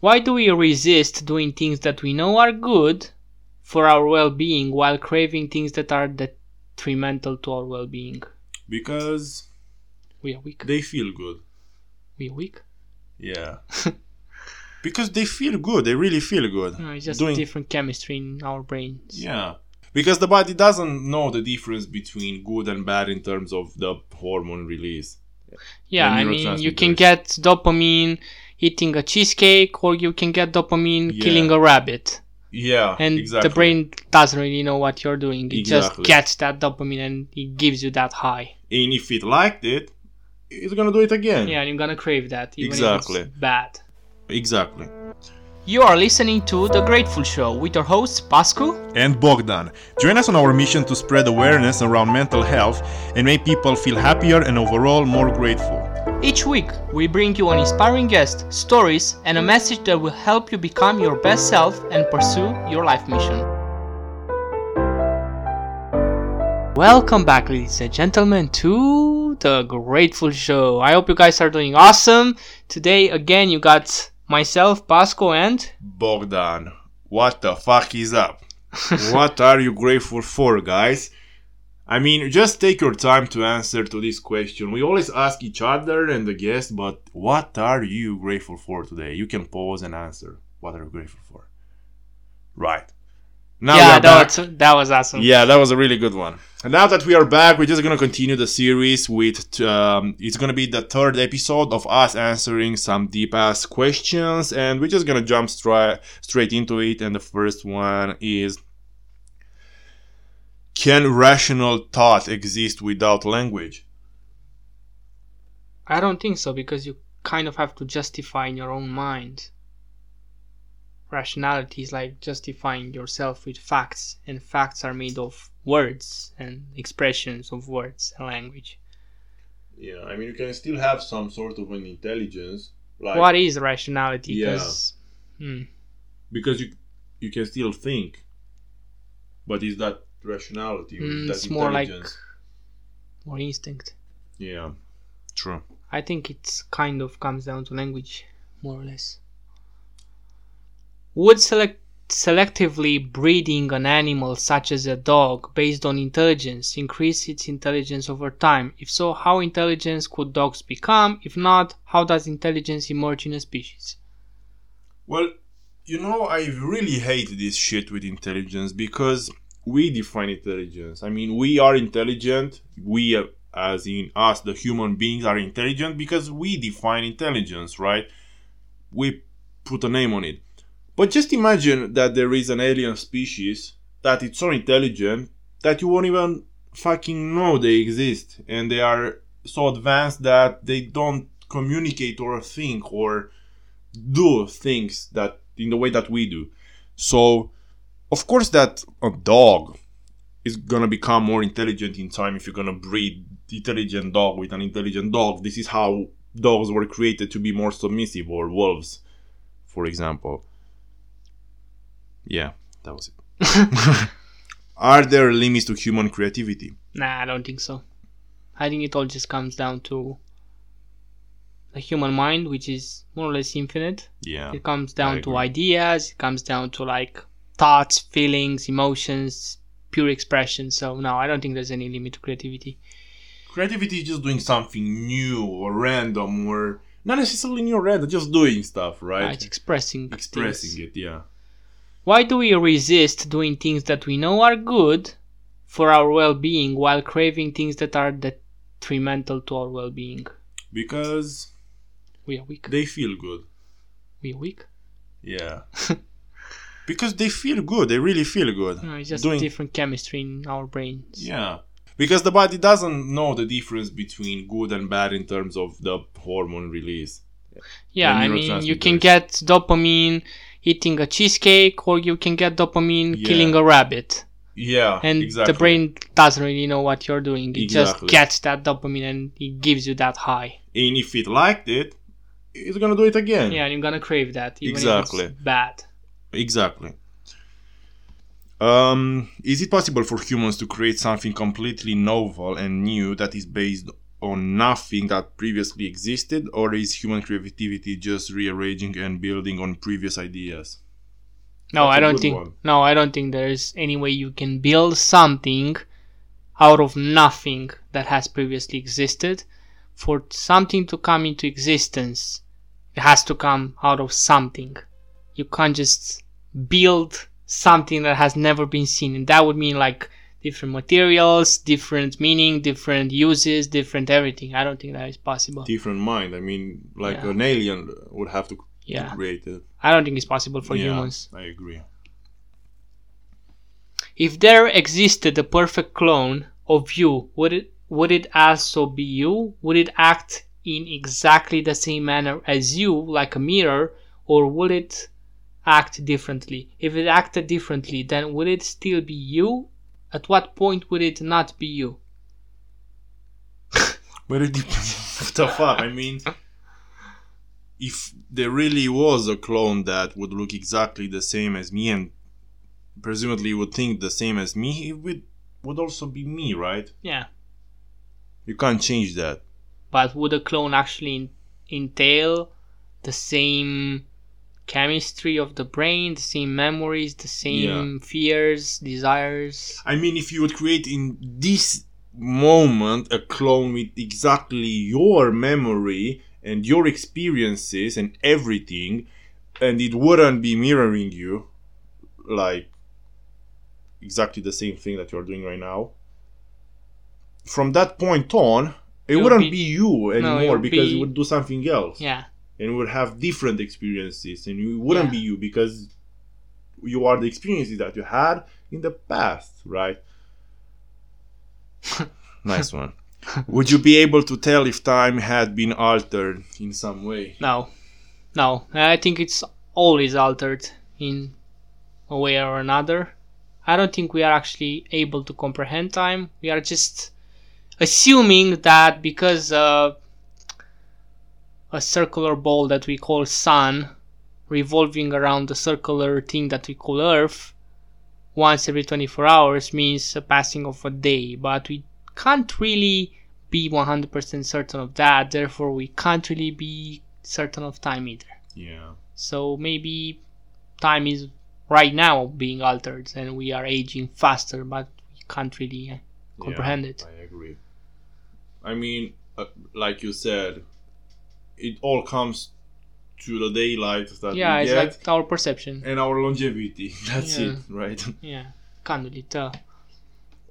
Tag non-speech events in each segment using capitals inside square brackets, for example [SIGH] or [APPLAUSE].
Why do we resist doing things that we know are good for our well being while craving things that are detrimental to our well being? Because We are weak. they feel good. We are weak. Yeah. [LAUGHS] because they feel good. They really feel good. No, it's just Doing- different chemistry in our brains. Yeah. Because the body doesn't know the difference between good and bad in terms of the hormone release. Yeah, I mean, you can get dopamine eating a cheesecake, or you can get dopamine Yeah. killing a rabbit. Yeah. And exactly. the brain doesn't really know what you're doing. It just gets that dopamine and it gives you that high. And if it liked it, it's gonna do it again. Yeah, and you're gonna crave that, even Exactly. if it's bad. Exactly. You are listening to The Grateful Show with your hosts Pascu. and Bogdan. Join us on our mission to spread awareness around mental health and make people feel happier and overall more grateful. Each week, we bring you an inspiring guest, stories, and a message that will help you become your best self and pursue your life mission. Welcome back, ladies and gentlemen, to The Grateful Show. I hope you guys are doing awesome. Today, again, you got myself, Pasco, and Bogdan, what the fuck is up? what are you grateful for, guys? I mean, just take your time to answer to this question. We always ask each other and the guest, but what are you grateful for today? You can pause and answer. What are you grateful for? Right. Now yeah, that was, that was awesome. Yeah, that was a really good one. And now that we are back, we're just gonna continue the series with. Um, it's gonna be the third episode of us answering some deep ass questions, and we're just gonna jump stri- straight into it. And the first one is: Can rational thought exist without language? I don't think so because you kind of have to justify in your own mind. Rationality is like justifying yourself with facts, and facts are made of words and expressions of words and language. Yeah, I mean, you can still have some sort of an intelligence, like what is rationality? Yeah. 'Cause- hmm, because you you can still think, but is that rationality or Mm, that it's more like- more instinct. Yeah, true. I think it's kind of comes down to language, more or less. Would select selectively breeding an animal such as a dog based on intelligence increase its intelligence over time? If so, how intelligent could dogs become? If not, how does intelligence emerge in a species? Well, you know, I really hate this shit with intelligence because we define intelligence. I mean, we are intelligent. We, as in us, the human beings, are intelligent because we define intelligence, right? We put a name on it. But just imagine that there is an alien species that it's so intelligent that you won't even fucking know they exist and they are so advanced that they don't communicate or think or do things that in the way that we do. So, of course, that a dog is gonna become more intelligent in time if you're gonna breed intelligent dog with an intelligent dog. This is how dogs were created to be more submissive, or wolves, for example. Yeah, that was it. [LAUGHS] Are there limits to human creativity? Nah, I don't think so. I think it all just comes down to the human mind, which is more or less infinite. Yeah. It comes down to ideas, it comes down to like thoughts, feelings, emotions, pure expression. So no, I don't think there's any limit to creativity. Creativity is just doing something new or random or not necessarily new or random, just doing stuff, right? it's expressing Expressing things. it, yeah. Why do we resist doing things that we know are good for our well-being while craving things that are detrimental to our well-being? Because We are weak. they feel good. We are weak. Yeah. [LAUGHS] because they feel good. They really feel good. No, it's just Doing- different chemistry in our brains. Yeah. Because the body doesn't know the difference between good and bad in terms of the hormone release. Yeah, I mean, you can get dopamine eating a cheesecake, or you can get dopamine Yeah. killing a rabbit. Yeah. And exactly. the brain doesn't really know what you're doing. It just gets that dopamine and it gives you that high. And if it liked it, it's gonna do it again. Yeah, and you're gonna crave that, even Exactly. if it's bad. Exactly. Um, is it possible for humans to create something completely novel and new that is based on nothing that previously existed, or is human creativity just rearranging and building on previous ideas? No, That's I don't think. one. No, I don't think there's any way you can build something out of nothing that has previously existed. For something to come into existence, it has to come out of something. You can't just build something that has never been seen, and that would mean like different materials, different meaning, different uses, different everything. I don't think that is possible. Different mind. I mean, like Yeah. an alien would have to, to Yeah. create it. I don't think it's possible for Yeah, humans. I agree. If there existed a perfect clone of you, would it would it also be you? Would it act in exactly the same manner as you, like a mirror, or would it act differently? If it acted differently, then would it still be you? At what point would it not be you? [LAUGHS] But it depends. [LAUGHS] what the fuck? I mean, if there really was a clone that would look exactly the same as me and presumably would think the same as me, it would, would also be me, right? Yeah. You can't change that. But would a clone actually entail the same chemistry of the brain, the same memories, the same fears, desires? I mean, if you would create in this moment a clone with exactly your memory and your experiences and everything, and it wouldn't be mirroring you, like exactly the same thing that you're doing right now. From that point on, it You'll wouldn't be- be, you anymore you'll because be- you would do something else Yeah. And would have different experiences, and you wouldn't Yeah. be you because you are the experiences that you had in the past, right? [LAUGHS] nice one. Would you be able to tell if time had been altered in some way? No, no. I think it's always altered in a way or another. I don't think we are actually able to comprehend time. We are just assuming that because uh, a circular ball that we call sun revolving around the circular thing that we call earth once every 24 hours means a passing of a day but we can't really be 100% certain of that therefore we can't really be certain of time either Yeah. so maybe time is right now being altered and we are aging faster but we can't really uh, comprehend Yeah, it I agree. I mean, uh, like you said, it all comes to the daylight that yeah we it's get like our perception and our longevity. [LAUGHS] That's Yeah. it, right? [LAUGHS] yeah can't really tell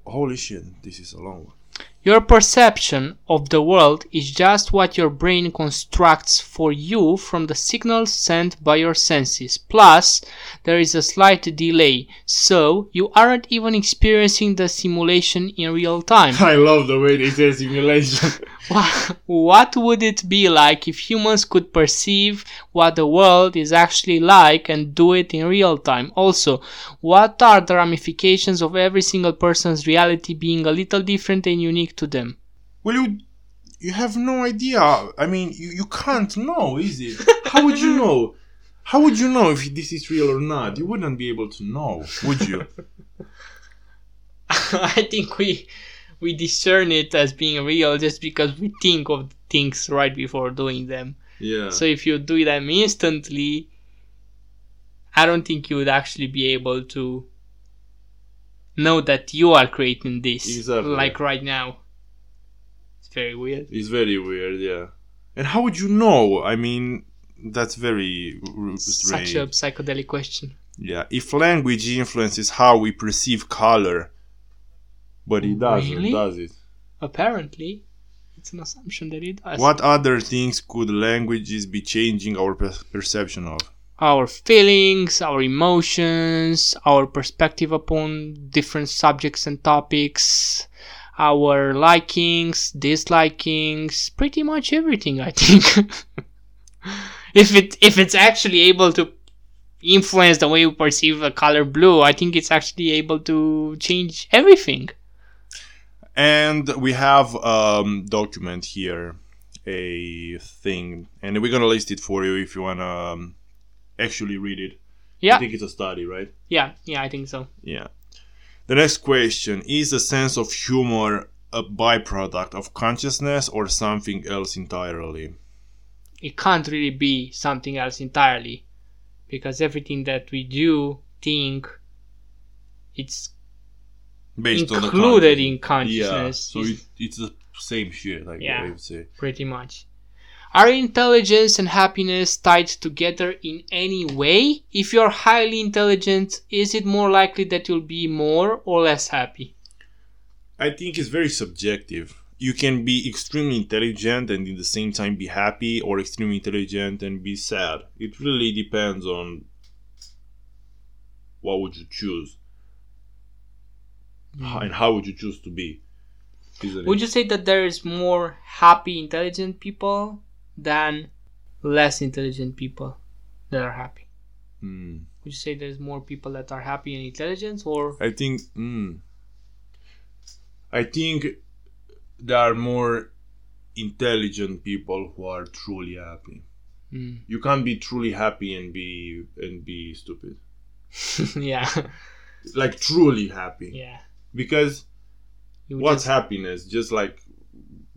Holy shit, this is a long one. Your perception of the world is just what your brain constructs for you from the signals sent by your senses. Plus, there is a slight delay, so you aren't even experiencing the simulation in real time. [LAUGHS] I love the way they say simulation. Wha- what would it be like if humans could perceive what the world is actually like and do it in real time? Also, what are the ramifications of every single person's reality being a little different and unique to them? well, you you have no idea. I mean, you, you can't know, is it? [LAUGHS] How would you know? How would you know if this is real or not? You wouldn't be able to know, would you? [LAUGHS] I think we we discern it as being real just because we think of things right before doing them. yeah. So if you do them instantly, I don't think you would actually be able to know that you are creating this Exactly. like right now. It's very weird. It's very weird, yeah. And how would you know? I mean, that's very strange. Such a psychedelic question. Yeah, if language influences how we perceive color, but it doesn't, Really? does it? Apparently, it's an assumption that it does. What other things could languages be changing our per- perception of? our feelings, our emotions, our perspective upon different subjects and topics, our likings, dislikings, pretty much everything I think. [LAUGHS] if it if it's actually able to influence the way we perceive the color blue, I think it's actually able to change everything. And we have um document here, a thing, and we're gonna list it for you if you wanna um, actually read it. Yeah. I think it's a study, right? yeah, yeah, I think so. Yeah. The next question is the sense of humor a byproduct of consciousness or something else entirely? It can't really be something else entirely because everything that we do, think, it's Based on the included in consciousness. Yeah, so it, it's the same shit, like Yeah. I would say. pretty much. Are intelligence and happiness tied together in any way? If you're highly intelligent, is it more likely that you'll be more or less happy? I think it's very subjective. You can be extremely intelligent and in the same time be happy, or extremely intelligent and be sad. It really depends on what would you choose Hmm. and how would you choose to be. Isn't Would it? you say that there is more happy, intelligent people than less intelligent people that are happy? Hmm. Would you say there's more people that are happy and intelligent, or I think. Mm, I think there are more intelligent people who are truly happy. Mm. You can't be truly happy and be and be stupid. [LAUGHS] yeah, Like truly happy. yeah. Because what's happiness? Just like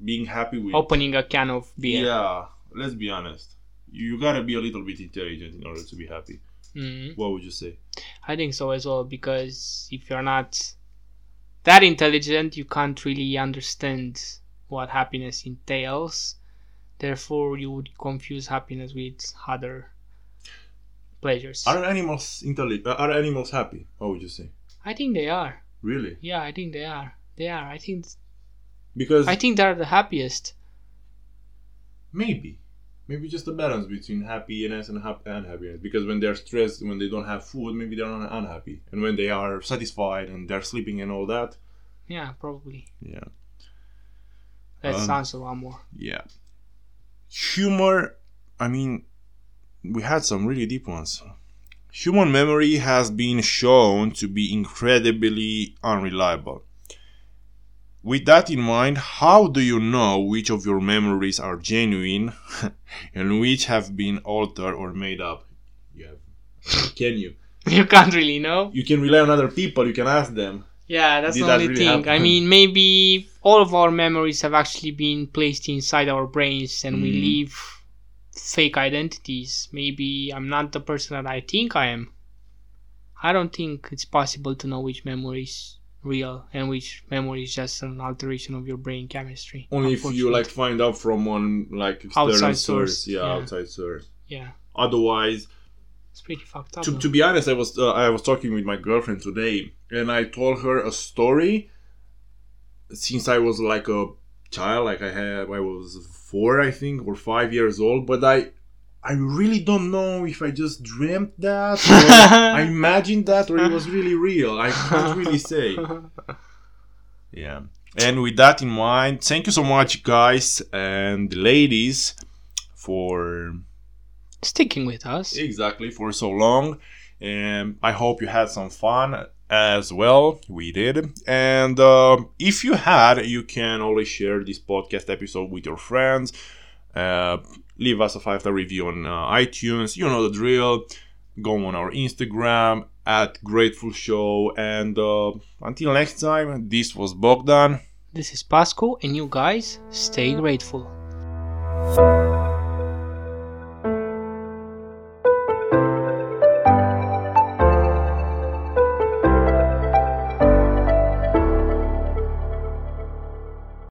being happy with. opening a can of beer. Yeah. Let's be honest. You gotta be a little bit intelligent in order to be happy. Mm. What would you say? I think so as well because if you're not that intelligent, you can't really understand what happiness entails. Therefore, you would confuse happiness with other pleasures. Are animals intelligent? Are animals happy? What would you say? I think they are. Really? Yeah, I think they are. They are. I think. Because I think they're the happiest. maybe, maybe just a balance between happiness and hap- unhappiness. Because when they're stressed, when they don't have food, maybe they're un- unhappy, and when they are satisfied and they're sleeping and all that, Yeah, probably. yeah, Let's Um, answer one more. yeah. Humor. I mean, we had some really deep ones. Human memory has been shown to be incredibly unreliable. With that in mind, how do you know which of your memories are genuine [LAUGHS] and which have been altered or made up? You have, can you? [LAUGHS] You can't really know. You can rely on other people. You can ask them. Yeah, that's Did the that only really thing. I mean, maybe all of our memories have actually been placed inside our brains and we Mm. live fake identities. Maybe I'm not the person that I think I am. I don't think it's possible to know which memory is real and which memory is just an alteration of your brain chemistry. Only if you like find out from one like external Outside source. source, Yeah, yeah. outside source. Yeah, Otherwise, it's pretty fucked up. to, to be honest, I was uh, I was talking with my girlfriend today, and I told her a story. Since I was like a child, like I had, I was four, I think, or five years old, but I, I really don't know if I just dreamt that, or [LAUGHS] I imagined that, or it was really real. I can't really say. [LAUGHS] Yeah. And with that in mind, thank you so much, guys and ladies, for Sticking with us. exactly for so long and i hope you had some fun as well. We did. And uh, if you had you can always share this podcast episode with your friends. Uh, leave us a five star review on uh, itunes. You know the drill. Go on our instagram at grateful show. And uh, until next time this was bogdan. This is Pasco, and you guys stay grateful.